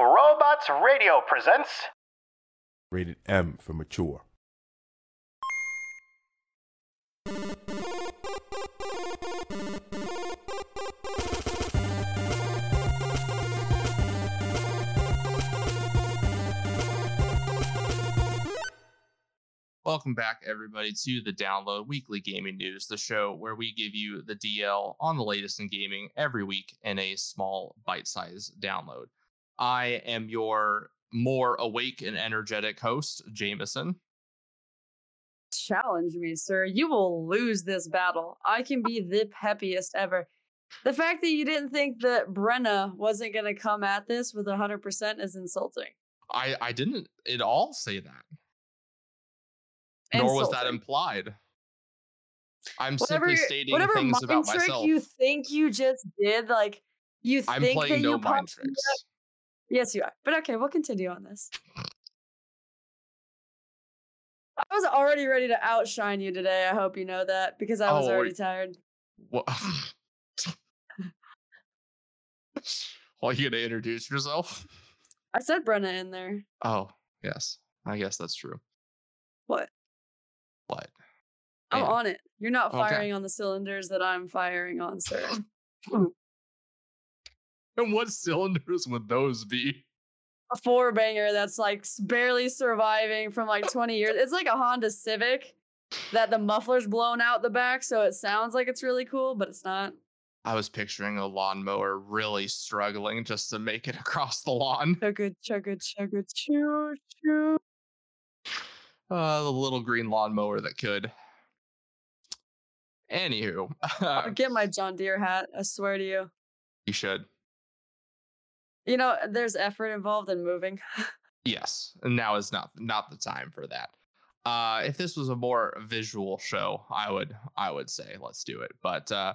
Robots Radio presents. Rated M for mature. Welcome back, everybody, to the Download Weekly Gaming News, the show where we give you the DL on the latest in gaming every week in a small bite sized download. I am your more awake and energetic host, Jameson. Challenge me, sir. You will lose this battle. I can be the peppiest ever. The fact that you didn't think that Brenna wasn't going to come at this with 100% is insulting. I, I didn't at all say that. Nor was that implied. I'm Whatever, simply stating whatever things mind about trick myself. you think you just did, like you I'm think playing that no you mind tricks. Yes, you are. But okay, we'll continue on this. I was already ready to outshine you today. I hope you know that because I was Oh, already tired. What? well, you gonna introduce yourself? I said Brenna in there. Oh, yes. I guess that's true. What? What? I'm Yeah. on it. You're not Okay. firing on the cylinders that I'm firing on, sir. And what cylinders would those be? a four banger that's like barely surviving from like 20 years. It's like a Honda Civic that the muffler's blown out the back, so it sounds like it's really cool, but it's not. I was picturing a lawnmower really struggling just to make it across the lawn. Chugga chugga chugga choo choo. Uh, the little green lawnmower that could. Anywho, I'll get my John Deere hat. I swear to you. you should. You know, there's effort involved in moving. Yes, now is not not the time for that. Uh, if this was a more visual show, I would I would say let's do it. But uh,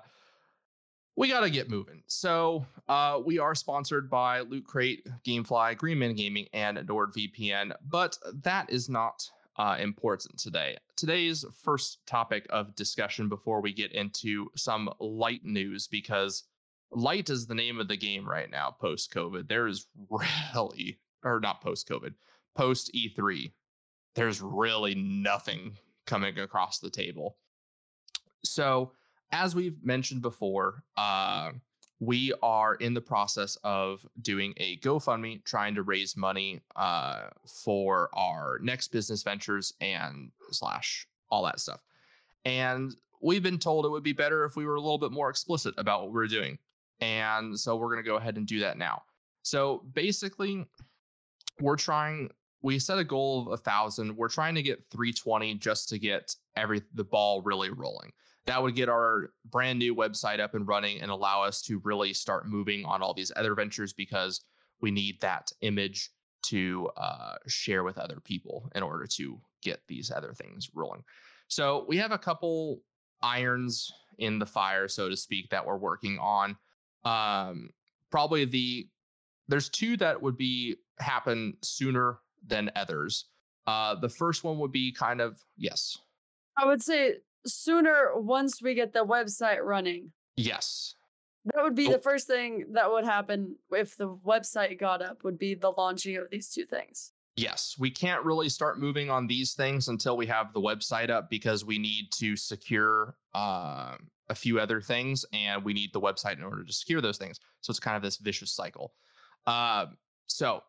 we got to get moving. So uh, we are sponsored by Loot Crate, GameFly, Green Man Gaming, and NordVPN. But that is not uh, important today. Today's first topic of discussion before we get into some light news, because light is the name of the game right now post COVID. There is really, or not post COVID, post E3, there's really nothing coming across the table. So, as we've mentioned before, uh, we are in the process of doing a GoFundMe, trying to raise money uh, for our next business ventures and slash all that stuff. And we've been told it would be better if we were a little bit more explicit about what we're doing. And so we're going to go ahead and do that now. So basically, we're trying. We set a goal of a thousand. We're trying to get 320 just to get every the ball really rolling. That would get our brand new website up and running and allow us to really start moving on all these other ventures because we need that image to uh, share with other people in order to get these other things rolling. So we have a couple irons in the fire, so to speak, that we're working on. Um, probably the there's two that would be happen sooner than others. Uh, the first one would be kind of yes, I would say sooner once we get the website running. yes, That would be Oh. the first thing that would happen if the website got up, would be the launching of these two things. yes. We can't really start moving on these things until we have the website up because we need to secure uh, a few other things, and we need the website in order to secure those things. So it's kind of this vicious cycle. Uh, so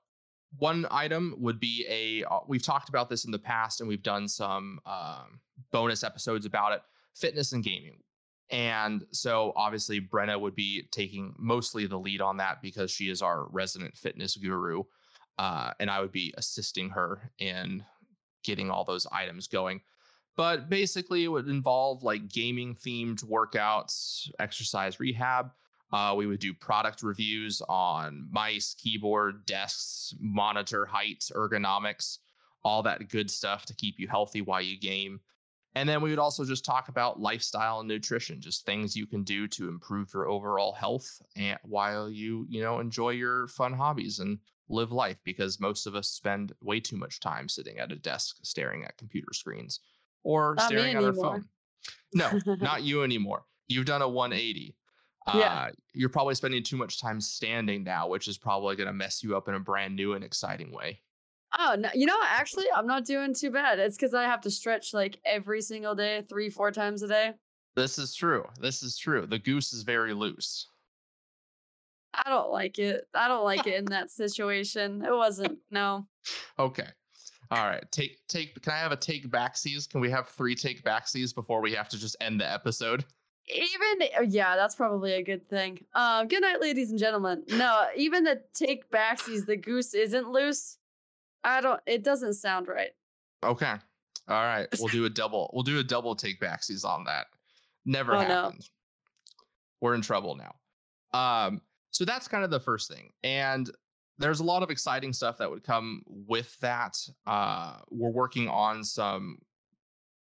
one item would be a uh, we've talked about this in the past and we've done some um, bonus episodes about it fitness and gaming and so obviously brenna would be taking mostly the lead on that because she is our resident fitness guru uh, and i would be assisting her in getting all those items going but basically it would involve like gaming themed workouts exercise rehab uh, we would do product reviews on mice, keyboard, desks, monitor heights, ergonomics, all that good stuff to keep you healthy while you game. And then we would also just talk about lifestyle and nutrition, just things you can do to improve your overall health and while you, you know, enjoy your fun hobbies and live life because most of us spend way too much time sitting at a desk staring at computer screens or Not staring at anymore. phone. No, not you anymore. You've done a 180. Yeah. Uh, you're probably spending too much time standing now, which is probably going to mess you up in a brand new and exciting way. Oh, no, you know, actually, I'm not doing too bad. It's because I have to stretch like every single day, three, four times a day. This is true. This is true. The goose is very loose. I don't like it. I don't like it in that situation. It wasn't, no. Okay. All right. Take take. Can I have a take backsies? Can we have three take backsies before we have to just end the episode? Even, uh, yeah, that's probably a good thing. Um, good night, ladies and gentlemen. No, even the take backsies, the goose isn't loose. I don't, it doesn't sound right. Okay. All right. We'll do a double. We'll do a double take backsies on that. Never Oh, no. happened. We're in trouble now. Um, so that's kind of the first thing. And there's a lot of exciting stuff that would come with that. Uh, we're working on some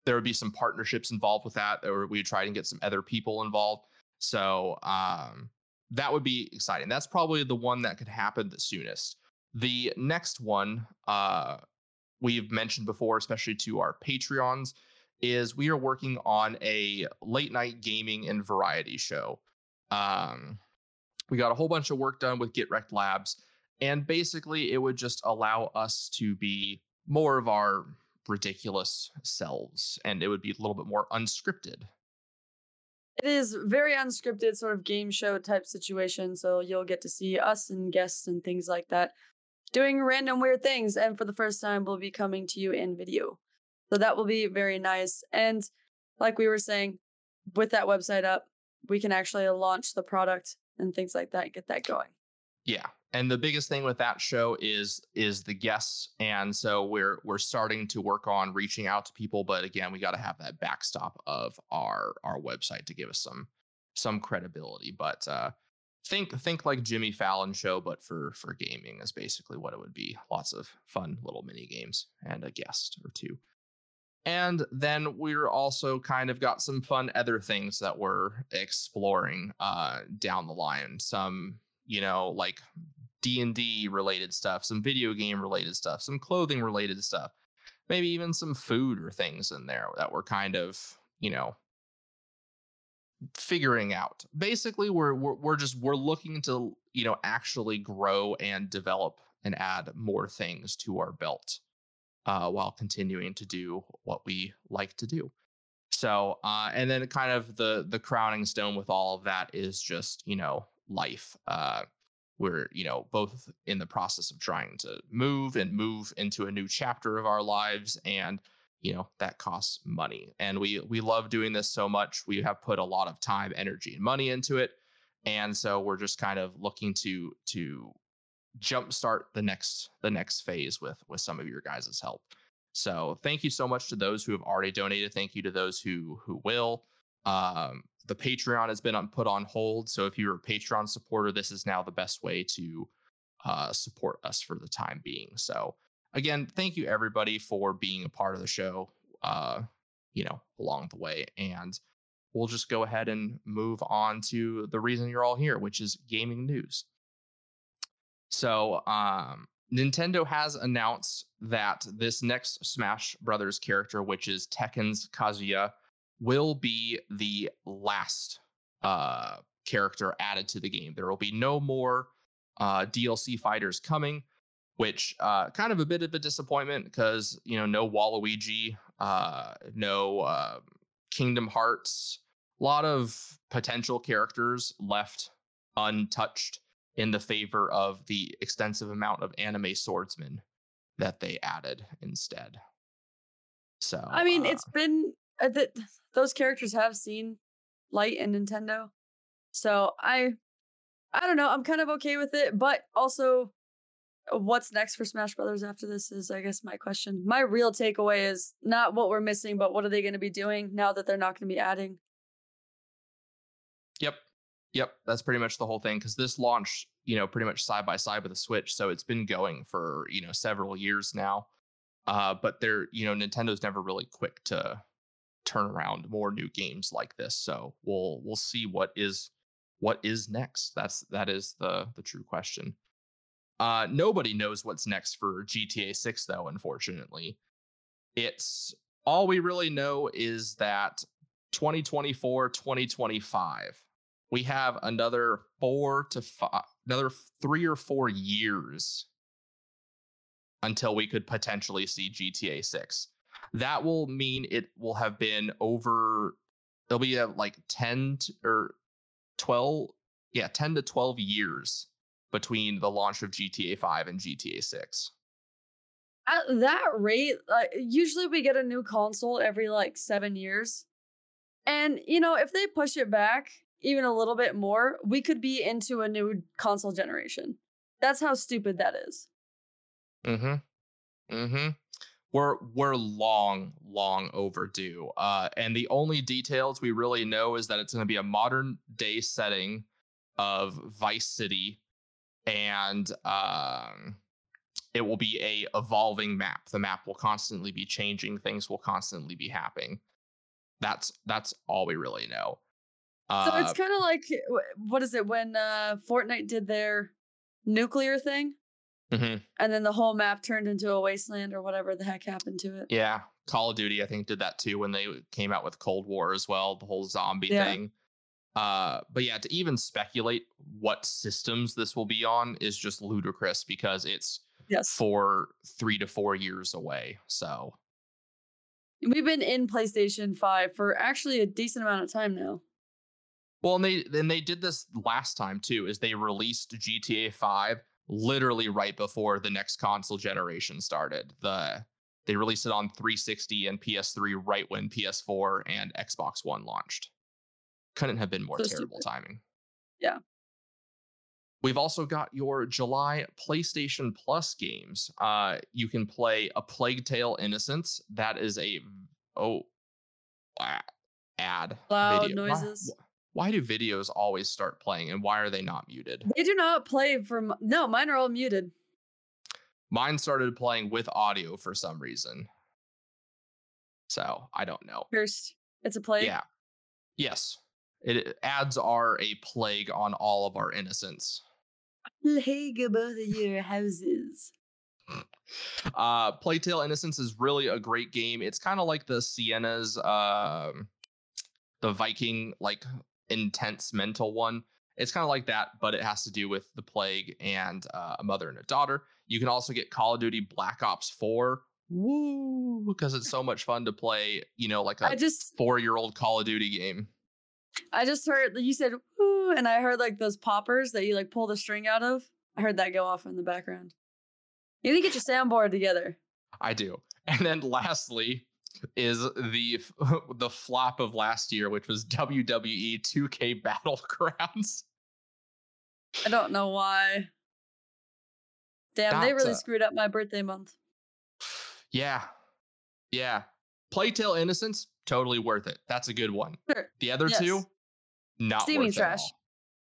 there would be some partnerships involved with that, or we would try and get some other people involved. So um, that would be exciting. That's probably the one that could happen the soonest. The next one uh, we've mentioned before, especially to our Patreons, is we are working on a late night gaming and variety show. Um, we got a whole bunch of work done with Get Wrecked Labs, and basically it would just allow us to be more of our ridiculous selves, and it would be a little bit more unscripted. It is very unscripted, sort of game show type situation. So you'll get to see us and guests and things like that doing random weird things. And for the first time, we'll be coming to you in video. So that will be very nice. And like we were saying, with that website up, we can actually launch the product and things like that, get that going. Yeah. And the biggest thing with that show is is the guests. And so we're we're starting to work on reaching out to people, but again, we got to have that backstop of our our website to give us some some credibility. But uh think think like Jimmy Fallon show, but for for gaming is basically what it would be. Lots of fun little mini games and a guest or two. And then we're also kind of got some fun other things that we're exploring uh down the line. Some, you know, like D&D related stuff, some video game related stuff, some clothing related stuff. Maybe even some food or things in there that we're kind of, you know, figuring out. Basically, we're we're, we're just we're looking to, you know, actually grow and develop and add more things to our belt uh, while continuing to do what we like to do. So, uh, and then kind of the the crowning stone with all of that is just you know life. Uh, we're you know both in the process of trying to move and move into a new chapter of our lives, and you know that costs money. And we we love doing this so much. We have put a lot of time, energy, and money into it, and so we're just kind of looking to to jumpstart the next the next phase with with some of your guys' help. So thank you so much to those who have already donated. Thank you to those who who will. Um, the Patreon has been put on hold. So if you're a Patreon supporter, this is now the best way to uh, support us for the time being. So again, thank you everybody for being a part of the show. Uh, you know, along the way, and we'll just go ahead and move on to the reason you're all here, which is gaming news. So, um, Nintendo has announced that this next Smash Brothers character, which is Tekken's Kazuya, will be the last uh, character added to the game. There will be no more uh, DLC fighters coming, which uh, kind of a bit of a disappointment because you know no Waluigi, uh, no uh, Kingdom Hearts, a lot of potential characters left untouched in the favor of the extensive amount of anime swordsmen that they added instead. So I mean, uh, it's been uh, th- those characters have seen light in Nintendo, so I, I don't know. I'm kind of okay with it, but also, uh, what's next for Smash Brothers after this is, I guess, my question. My real takeaway is not what we're missing, but what are they going to be doing now that they're not going to be adding? Yep. Yep. That's pretty much the whole thing. Cause this launched, you know, pretty much side by side with the Switch. So it's been going for, you know, several years now. Uh, but they're, you know, Nintendo's never really quick to turn around more new games like this. So we'll we'll see what is what is next. That's that is the the true question. Uh nobody knows what's next for GTA 6 though, unfortunately. It's all we really know is that 2024, 2025 we have another four to five, another three or four years until we could potentially see GTA 6. That will mean it will have been over, it'll be uh, like 10 to, or 12, yeah, 10 to 12 years between the launch of GTA 5 and GTA 6. At that rate, like, usually we get a new console every like seven years. And, you know, if they push it back even a little bit more, we could be into a new console generation. That's how stupid that is. Mm-hmm. Mm-hmm. We're we're long, long overdue. Uh, and the only details we really know is that it's going to be a modern day setting of Vice City, and um, it will be a evolving map. The map will constantly be changing. Things will constantly be happening. That's that's all we really know. So it's Uh, kind of like what is it when uh Fortnite did their nuclear thing mhm. and then the whole map turned into a wasteland or whatever the heck happened to it. Yeah, Call of Duty I think did that too when they came out with Cold War as well, the whole zombie Yeah. thing. Uh, but yeah, to even speculate what systems this will be on is just ludicrous because it's Yes. for three to four years away. So We've been in PlayStation 5 for actually a decent amount of time now. well, and they and they did this last time too, is they released GTA 5 literally right before the next console generation started. The they released it on 360 and PS3 right when PS4 and Xbox One launched. Couldn't have been more So terrible stupid. timing. Yeah. We've also got your July PlayStation Plus games. Uh, you can play A Plague Tale Innocence. That is a oh ad Loud video. Noises. Why do videos always start playing and why are they not muted? They do not play from no, mine are all muted. Mine started playing with audio for some reason. So I don't know. Cursed. It's a plague. Yeah. Yes. It ads are a plague on all of our innocence. Plague above your houses. Uh Plague Tale Innocence is really a great game. It's kind of like the Senua's um the Viking like intense mental one. It's kind of like that, but it has to do with the plague and uh, a mother and a daughter. You can also get Call of Duty Black Ops 4. Woo! Because it's so much fun to play, you know, like a just four year old Call of Duty game. I just heard that you said woo and I heard like those poppers that you like pull the string out of. I heard that go off in the background. You need to get your soundboard together. I do. And then lastly is the the flop of last year, which was WWE 2K Battlegrounds. I don't know why. Damn, they really a- screwed up my birthday month. Yeah. Yeah. Plague Tale Innocence, totally worth it. That's a good one. Sure. The other Yes. two, not Steaming worth it trash.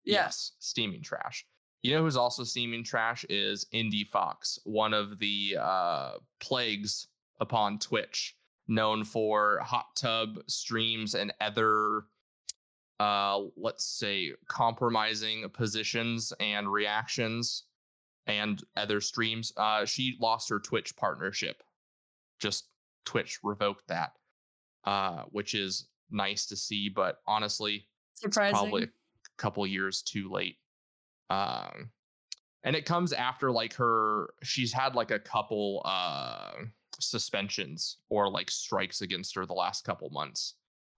Yeah. Yes, steaming trash. You know who's also steaming trash is Indiefoxx, one of the uh, plagues upon Twitch, known for hot tub streams and other, uh, let's say, compromising positions and reactions and other streams. Uh, she lost her Twitch partnership. Just Twitch revoked that, uh, which is nice to see. But honestly, Surprising. probably a couple years too late. Um, and it comes after like her, she's had like a couple uh suspensions or like strikes against her the last couple months.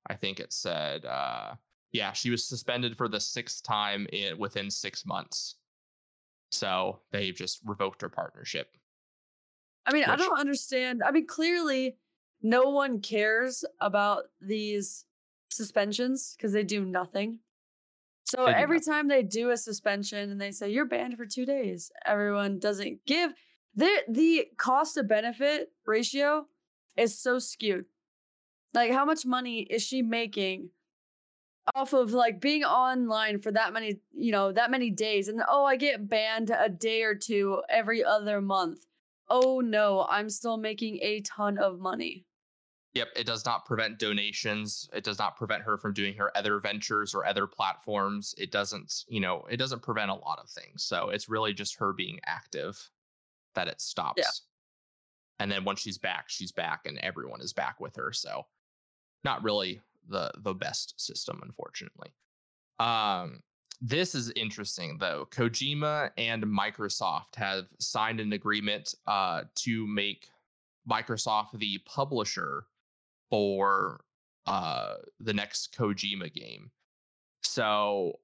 I think it said, uh, yeah, she was suspended for the sixth time in within six months. So they've just revoked her partnership. I mean, I don't understand. I mean, clearly, no one cares about these suspensions because they do nothing. So do every nothing. time they do a suspension and they say you're banned for two days, everyone doesn't give the the cost to benefit ratio is so skewed. Like, how much money is she making off of like being online for that many, you know, that many days? And oh, I get banned a day or two every other month oh no, I'm still making a ton of money. Yep, it does not prevent donations. It does not prevent her from doing her other ventures or other platforms. It doesn't, you know, it doesn't prevent a lot of things. So it's really just her being active that it stops. And then once she's back, she's back and everyone is back with her. So not really the the best system, unfortunately. Um, this is interesting though. Kojima and Microsoft have signed an agreement uh, to make Microsoft the publisher for uh, the next Kojima game. So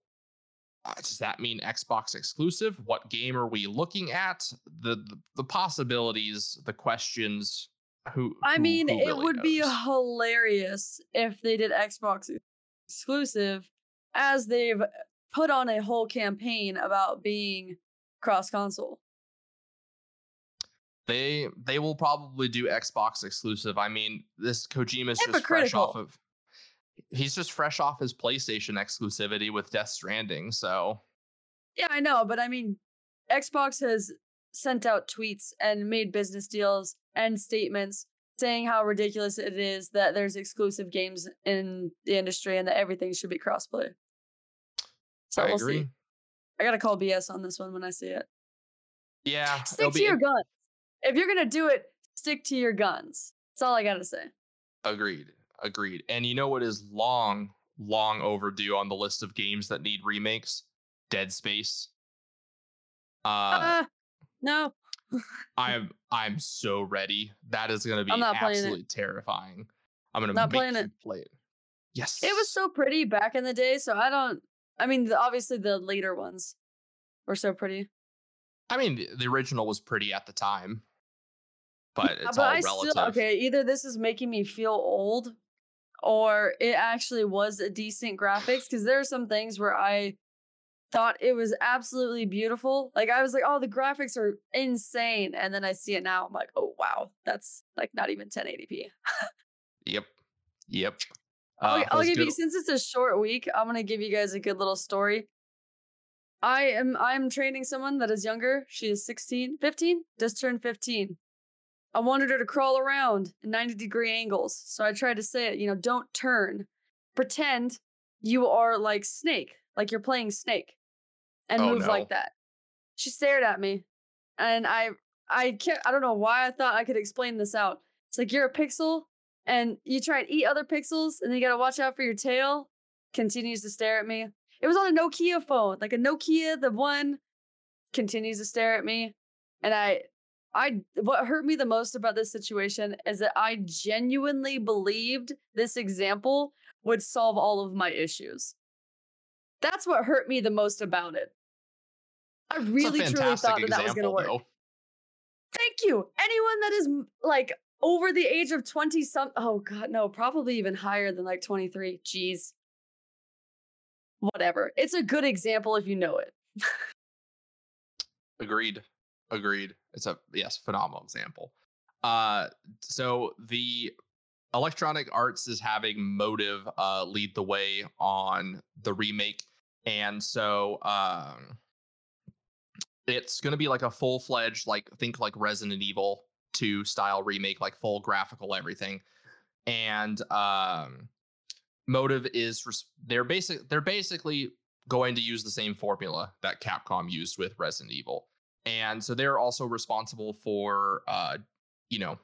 uh, does that mean Xbox exclusive? What game are we looking at? The the, the possibilities, the questions. Who? I who- mean, who it really would be hilarious if they did Xbox exclusive, as they've put on a whole campaign about being cross console. They they will probably do Xbox exclusive. I mean, this Kojima's just fresh off of he's just fresh off his PlayStation exclusivity with Death Stranding. So Yeah, I know, but I mean, Xbox has sent out tweets and made business deals and statements saying how ridiculous it is that there's exclusive games in the industry and that everything should be crossplay. So I we'll agree. see. I gotta call BS on this one when I see it. Yeah, Stick to your in- guns. If you're gonna do it, stick to your guns. That's all I gotta say. agreed. Agreed. And you know what is long, long overdue on the list of games that need remakes? Dead Space. Uh, Uh, no. I'm I'm so ready. That is gonna be I'm not playing it. absolutely terrifying. I'm gonna Not make playing it. play it. Yes. It was so pretty back in the day, so I don't. I mean, the, obviously the later ones were so pretty. I mean, the, the original was pretty at the time, but it's but all I relative. still okay. Either this is making me feel old, or it actually was a decent graphics. Because there are some things where I thought it was absolutely beautiful. Like I was like, oh, the graphics are insane, and then I see it now. I'm like, oh wow, that's like not even 1080p. Yep. Yep. I'll, Uh, I'll give you since it's a short week. I'm gonna give you guys a good little story. I am I'm training someone that is younger. She is 16, 15, just turned 15. I wanted her to crawl around in 90 degree angles. So I tried to say it, you know, don't turn. Pretend you are like Snake, like you're playing Snake, and Oh, move no. like that. She stared at me, and I I can't I don't know why I thought I could explain this out. It's like you're a pixel and you try and eat other pixels and then you gotta watch out for your tail. Continues to stare at me. It was on a Nokia phone, like a Nokia, the one continues to stare at me. And I I what hurt me the most about this situation is that I genuinely believed this example would solve all of my issues. That's what hurt me the most about it. I really truly thought that that was going to work. though. Thank you. Anyone that is like over the age of 20 some oh god, no, probably even higher than like 23. Jeez. Whatever. It's a good example if you know it. Agreed. Agreed. It's a yes, phenomenal example. Uh so the Electronic Arts is having Motive uh lead the way on the remake. And so um it's gonna be like a full-fledged, like think like Resident Evil 2 style remake, like full graphical everything. And um Motive is res- they're basic they're basically going to use the same formula that Capcom used with Resident Evil and so they're also responsible for uh you know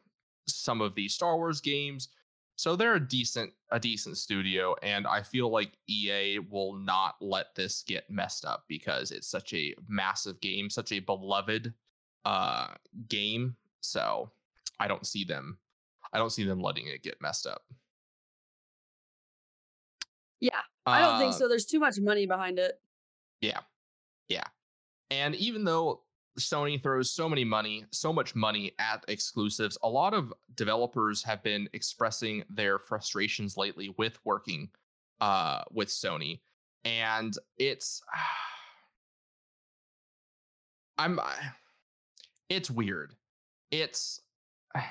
some of the star wars games so they're a decent a decent studio and i feel like ea will not let this get messed up because it's such a massive game such a beloved uh game so i don't see them i don't see them letting it get messed up Yeah, I don't think Uh, so. There's too much money behind it. Yeah. Yeah. And even though Sony throws so many money, so much money at exclusives, a lot of developers have been expressing their frustrations lately with working uh with Sony. And it's I'm it's weird. It's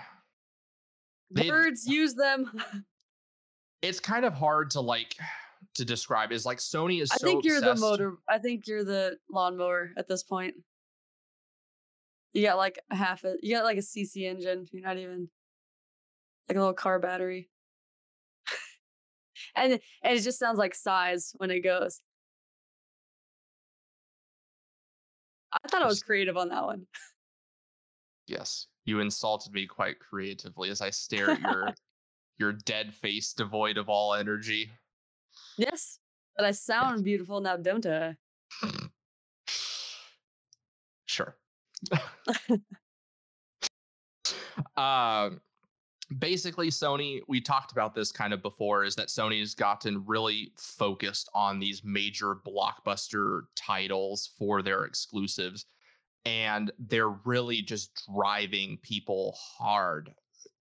Words, use them. it's kind of hard to like to describe. Is like Sony is I so think you're the motor. I think you're the lawnmower at this point. You got like a half a. You got like a CC engine. You're not even like a little car battery. and and it just sounds like size when it goes. I thought I was creative on that one. Yes, you insulted me quite creatively as I stare at your your dead face devoid of all energy. Yes, But I sound beautiful now, don't I? Sure. um, basically, Sony, we talked about this kind of before, is that Sony's gotten really focused on these major blockbuster titles for their exclusives. And they're really just driving people hard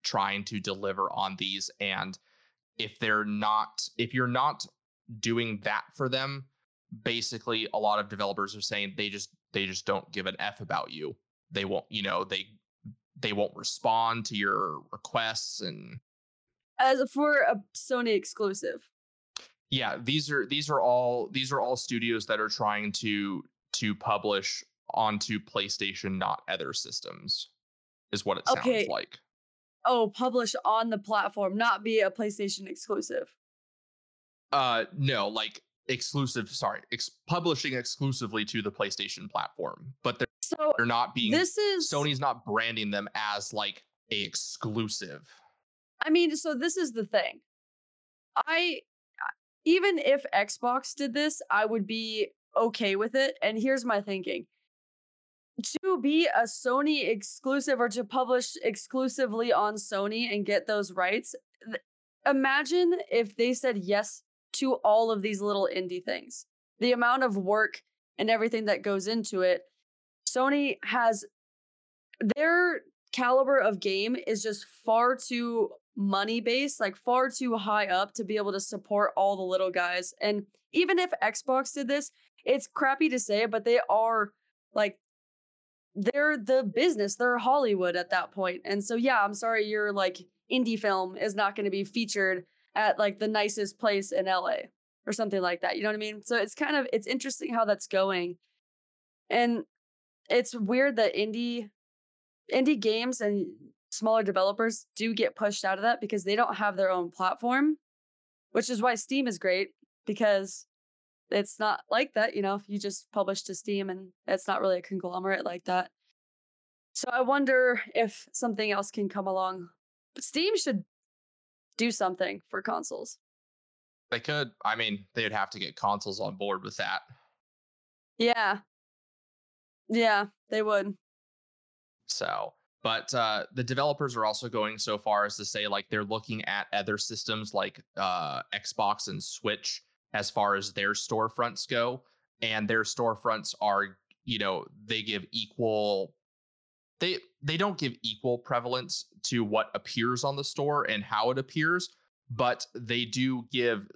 trying to deliver on these. And if they're not, if you're not doing that for them, basically a lot of developers are saying they just they just don't give an F about you. They won't, you know, they they won't respond to your requests and As for a Sony exclusive. yeah, these are these are all these are all studios that are trying to to publish onto PlayStation, not other systems, is what it sounds Okay. like. Oh, publish on the platform, not be a PlayStation exclusive. Uh, no, like exclusive. Sorry, ex- publishing exclusively to the PlayStation platform, but they're, So they're not being. this is Sony's not branding them as like a exclusive. I mean, so this is the thing. I even if Xbox did this, I would be okay with it. And here's my thinking. To be a Sony exclusive or to publish exclusively on Sony and get those rights, th- imagine if they said yes to all of these little indie things. The amount of work and everything that goes into it. Sony has their caliber of game is just far too money based, like far too high up to be able to support all the little guys. And even if Xbox did this, it's crappy to say, but they are like they're the business, they're Hollywood at that point. And so yeah, I'm sorry your like indie film is not going to be featured at like the nicest place in LA or something like that. You know what I mean? So it's kind of it's interesting how that's going. And it's weird that indie indie games and smaller developers do get pushed out of that because they don't have their own platform, which is why Steam is great because it's not like that. You know, if you just publish to Steam and it's not really a conglomerate like that. So I wonder if something else can come along. Steam should do something for consoles. They could. I mean, they'd have to get consoles on board with that. Yeah. Yeah, they would. So, but uh, the developers are also going so far as to say like they're looking at other systems like uh, Xbox and Switch as far as their storefronts go, and their storefronts are you know they give equal they they don't give equal prevalence to what appears on the store and how it appears, but they do give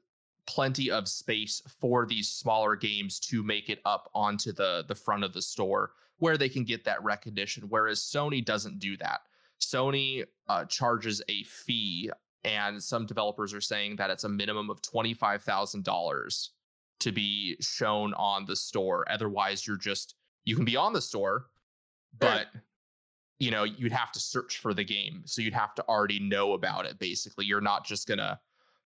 plenty of space for these smaller games to make it up onto the the front of the store where they can get that recognition whereas sony doesn't do that. Sony uh, charges a fee and some developers are saying that it's a minimum of $25000 to be shown on the store. Otherwise you're just you can be on the store but you know you'd have to search for the game so you'd have to already know about it basically you're not just gonna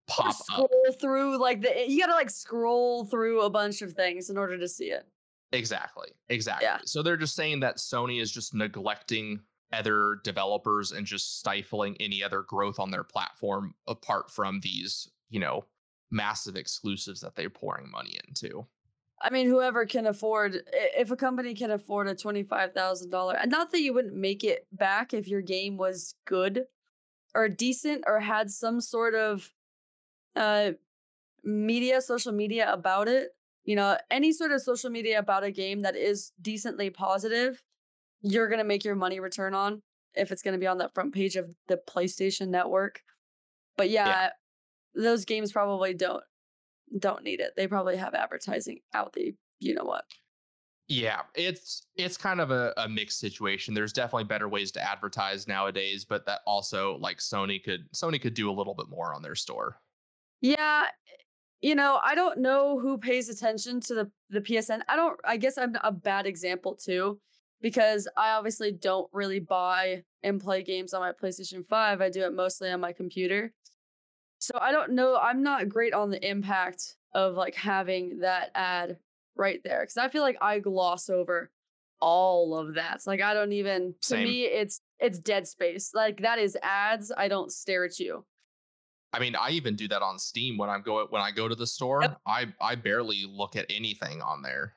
Or pop up scroll through like the you gotta like scroll through a bunch of things in order to see it. Exactly. Exactly. Yeah. So they're just saying that Sony is just neglecting other developers and just stifling any other growth on their platform apart from these, you know, massive exclusives that they're pouring money into. I mean, whoever can afford, if a company can afford a twenty-five thousand dollar, and not that you wouldn't make it back if your game was good or decent or had some sort of uh media, social media about it. You know, any sort of social media about a game that is decently positive, you're gonna make your money return on if it's gonna be on that front page of the PlayStation Network. But yeah, those games probably don't don't need it. They probably have advertising out the you know what. Yeah, it's it's kind of a, a mixed situation. There's definitely better ways to advertise nowadays, but that also like Sony could Sony could do a little bit more on their store. Yeah, you know, I don't know who pays attention to the the PSN. I don't I guess I'm a bad example too because I obviously don't really buy and play games on my PlayStation 5. I do it mostly on my computer. So I don't know, I'm not great on the impact of like having that ad right there cuz I feel like I gloss over all of that. Like I don't even Same. to me it's it's dead space. Like that is ads. I don't stare at you. I mean, I even do that on Steam when I'm go when I go to the store. Yep. I I barely look at anything on there.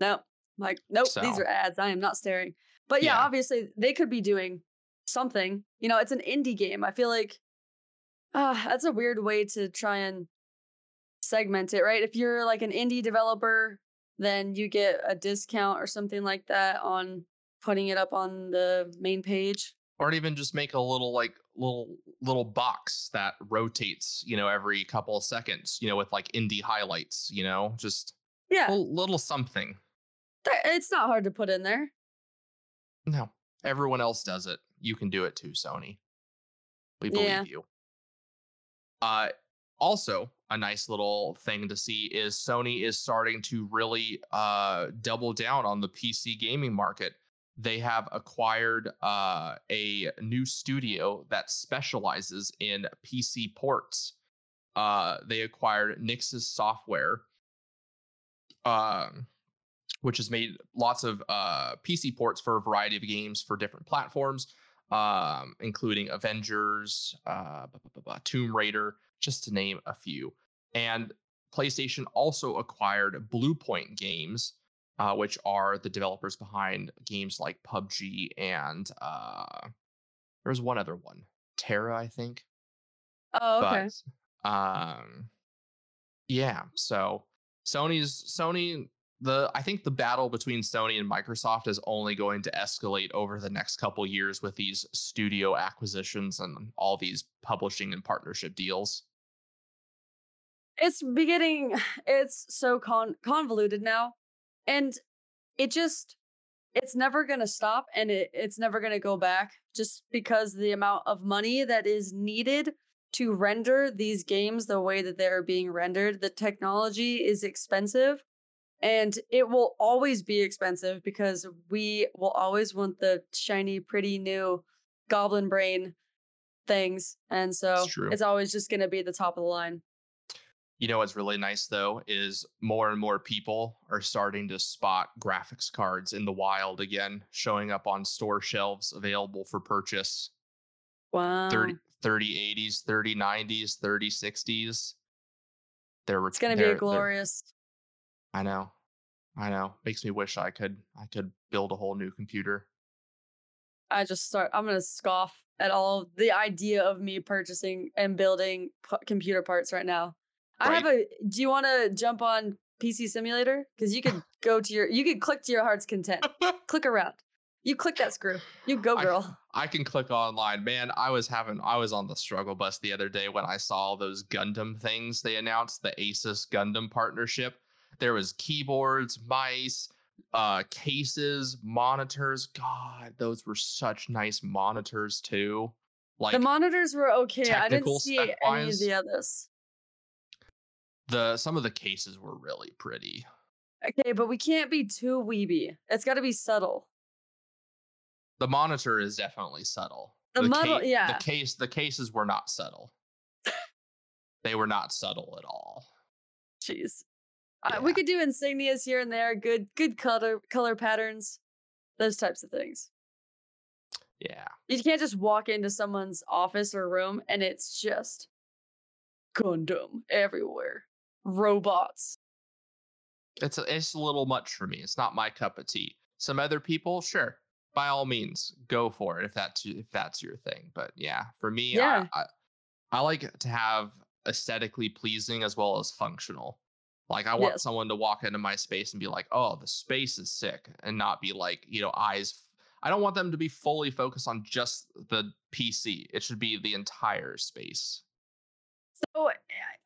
Nope. Like, nope, these are ads. I am not staring. But yeah, Yeah. obviously they could be doing something. You know, it's an indie game. I feel like uh, that's a weird way to try and segment it, right? If you're like an indie developer, then you get a discount or something like that on putting it up on the main page. Or even just make a little like little little box that rotates, you know, every couple of seconds, you know, with like indie highlights, you know, just Yeah, a little something. it's not hard to put in there. No, everyone else does it. You can do it too, Sony. We believe Yeah. you. Uh, also, a nice little thing to see is Sony is starting to really uh, double down on the PC gaming market. They have acquired uh, a new studio that specializes in PC ports. Uh, they acquired Nixxes software, um, which has made lots of uh, PC ports for a variety of games for different platforms, um, including Avengers, uh, bu- bu- bu- Tomb Raider, just to name a few. And PlayStation also acquired Bluepoint Games, uh, which are the developers behind games like PUBG and uh, there was one other one, Terra, I think Oh, okay. but um yeah so sony's sony the i think the battle between sony and microsoft is only going to escalate over the next couple years with these studio acquisitions and all these publishing and partnership deals. It's beginning it's so con- convoluted now and it just it's never going to stop and it, it's never going to go back just because the amount of money that is needed to render these games the way that they're being rendered the technology is expensive and it will always be expensive because we will always want the shiny pretty new goblin brain things and so it's always just going to be the top of the line. You know what's really nice though is more and more people are starting to spot graphics cards in the wild again showing up on store shelves available for purchase. wow. 30 30 80s 30 90s 30 60s they're It's gonna be a glorious. I know i know makes me wish i could i could build a whole new computer I just start. I'm gonna scoff at all the idea of me purchasing and building p- computer parts right now. I have a. Do you want to jump on PC Simulator? Because you could go to your. You could click to your heart's content. click around. You click that screw. You go, I- girl. i can click online man i was having i was on the struggle bus the other day when i saw those gundam things they announced the asus gundam partnership there was keyboards mice uh cases monitors god those were such nice monitors too like the monitors were okay. I didn't see any of the others. the some of the cases were really pretty Okay, but we can't be too weeby. It's got to be subtle. the monitor is definitely subtle. The model- ca- yeah. The case, the cases were not subtle. they were not subtle at all. Jeez. Uh, we could do insignias here and there, good good color color patterns, those types of things. Yeah, You can't just walk into someone's office or room and it's just Gundam everywhere. Robots. it's a, it's a little much for me. It's not my cup of tea. Some other people, sure, by all means, go for it if that's if that's your thing. But yeah, for me, Yeah. I, I I like to have aesthetically pleasing as well as functional. Like I want Yes. someone to walk into my space and be like, "Oh, the space is sick," and not be like, you know, eyes. I don't want them to be fully focused on just the PC. It should be the entire space. So eh,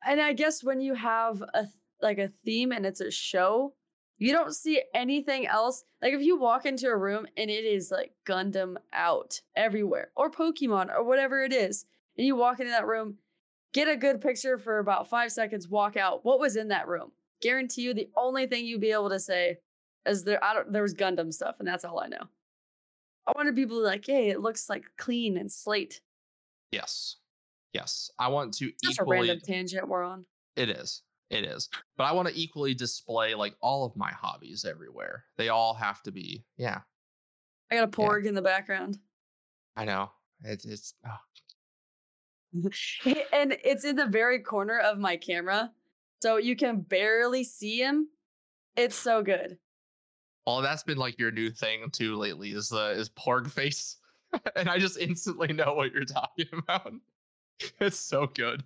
and I guess when you have a like a theme and it's a show, you don't see anything else. Like if you walk into a room and it is like Gundam out everywhere or Pokemon or whatever it is, and you walk into that room, get a good picture for about five seconds, walk out. What was in that room? Guarantee you, the only thing you'd be able to say is there. I don't. There was Gundam stuff, and that's all I know. I wanted people to be like, "Hey, it looks like clean and slate." Yes, yes. I want to Just a equally. random tangent we're on. It is. It is. But I want to equally display like all of my hobbies everywhere. They all have to be. Yeah, I got a porg in the background. I know. It's it's. Oh. and it's in the very corner of my camera, so you can barely see him. It's so good. Well, that's been like your new thing too lately is the is porg face. and I just instantly know what you're talking about. It's so good.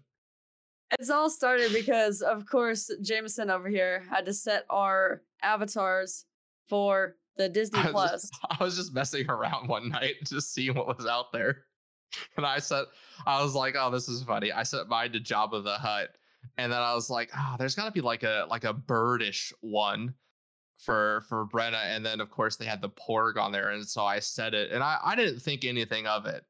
It's all started because, of course, Jameson over here had to set our avatars for the Disney I Plus. just, I was just messing around one night, just seeing what was out there. And I said, I was like, oh, this is funny. I set mine to Jabba the Hutt. And then I was like, oh, there's gotta be like a like a birdish one for for Brenna. And then of course they had the porg on there. And so I said it and I, I didn't think anything of it.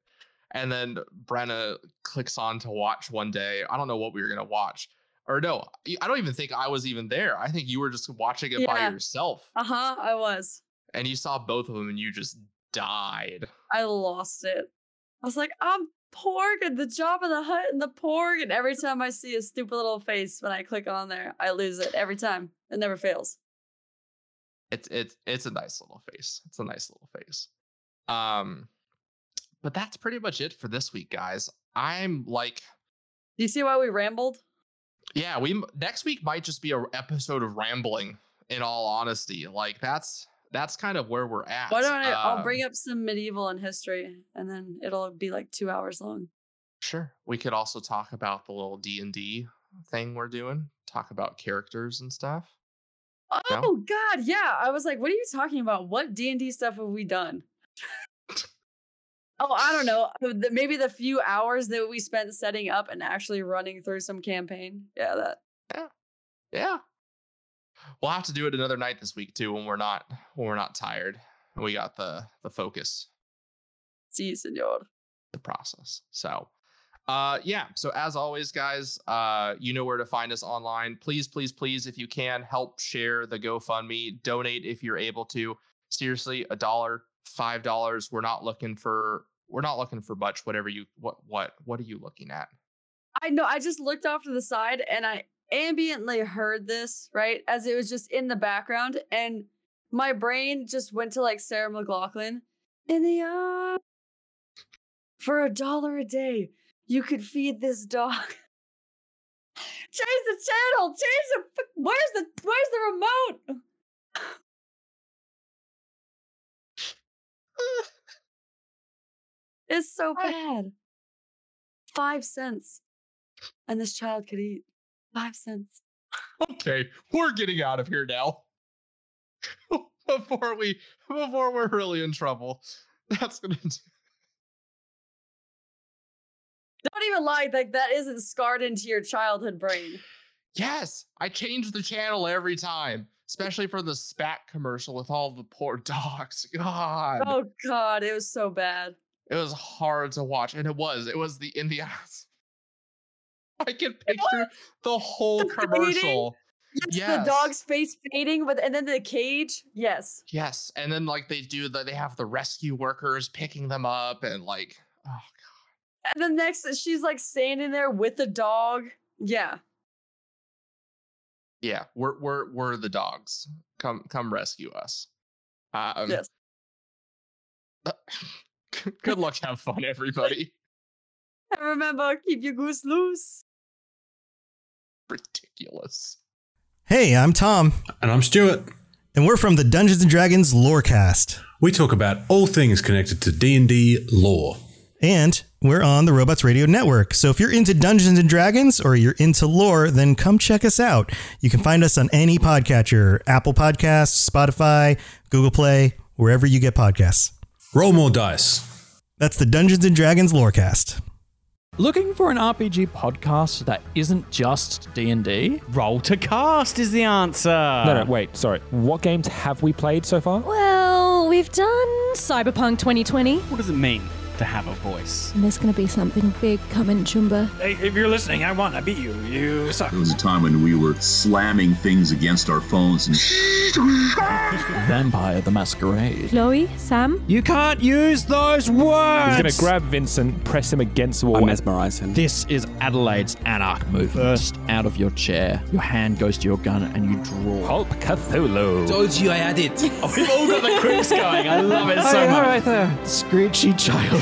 And then Brenna clicks on to watch one day. I don't know what we were gonna watch. Or no, I don't even think I was even there. I think you were just watching it by yourself. Uh huh. I was. and you saw both of them and you just died. I lost it. I was like, I'm Porg and the Jabba the Hutt and the Porg. And every time I see a stupid little face when I click on there, I lose it every time. It never fails. It's it's it's a nice little face. It's a nice little face. Um, but that's pretty much it for this week, guys. I'm like, Do you see why we rambled? yeah, we next week might just be a episode of rambling. In all honesty, like that's that's kind of where we're at. Why don't I? I'll Um, bring up some medieval and history, and then it'll be like two hours long. Sure. We could also talk about the little D and D thing we're doing. Talk about characters and stuff. Oh No? God, yeah. I was like, what are you talking about? What D and D stuff have we done? oh, I don't know. Maybe the few hours that we spent setting up and actually running through some campaign. Yeah, that. Yeah. Yeah. We'll have to do it another night this week too when we're not when we're not tired. and We got the the focus, See, senor. the process. So uh yeah, so as always guys, uh you know where to find us online. Please please please if you can help share the GoFundMe, donate if you're able to. Seriously, a dollar, five dollars. We're not looking for we're not looking for much whatever you what what what are you looking at? I know. I just looked off to the side and I ambiently heard this, right? As it was just in the background. And my brain just went to like Sarah McLachlan in the uh for a dollar a day. You could feed this dog. Change the channel. Change the. Where's the Where's the remote? It's so bad. Five cents, and this child could eat five cents. okay, we're getting out of here now. before we before we're really in trouble. That's gonna do. Don't even lie, like that isn't scarred into your childhood brain. Yes, I change the channel every time, especially for the spat commercial with all the poor dogs. God, Oh god, it was so bad. it was hard to watch, and it was. It was the Indians. I can picture the whole The commercial. Yes, Yes. the dog's face fading, but and then the cage. Yes. Yes, and then like they do the they have the rescue workers picking them up, and like oh god. And then next she's like standing there with the dog. Yeah. yeah, we're we're we're the dogs. Come come rescue us. Um, yes. Good luck, have fun, everybody. And remember, keep your goose loose. Ridiculous. Hey, I'm Tom, And I'm Stuart. and we're from the Dungeons and Dragons Lorecast. We talk about all things connected to D&D lore. And we're on the Robots Radio Network. So if you're into Dungeons and Dragons or you're into lore, then come check us out. You can find us on any podcatcher Apple Podcasts, Spotify, Google Play, wherever you get podcasts. Roll more dice. That's the Dungeons and Dragons Lorecast. Looking for an RPG podcast that isn't just D&D? Roll to cast is the answer. No, no, wait, sorry. What games have we played so far? Well, we've done Cyberpunk 2020. What does it mean to have a voice? And there's going to be something big coming, Chumba. Hey, if you're listening, I won. I beat you. You suck. There was a time when we were slamming things against our phones and Vampire the Masquerade. Chloe, Sam, You can't use those words. He's going to grab Vincent, press him against the wall. I mesmerize him. This is Adelaide's Anarch move. First out of your chair. Your hand goes to your gun and you draw. Hulk Cthulhu. Told you I had it. Oh, we've all got the quips going. I love it so oh, much. right there. Screechy child.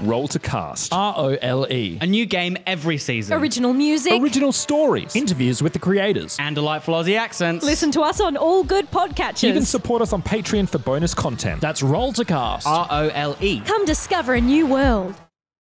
Roll to cast. R O L E. A new game every season. Original music. Original stories. Interviews with the creators. And delightful Aussie accents. Listen to us on all good podcatchers. Even support us on Patreon for bonus content. That's Roll to Cast. R O L E. Come discover a new world.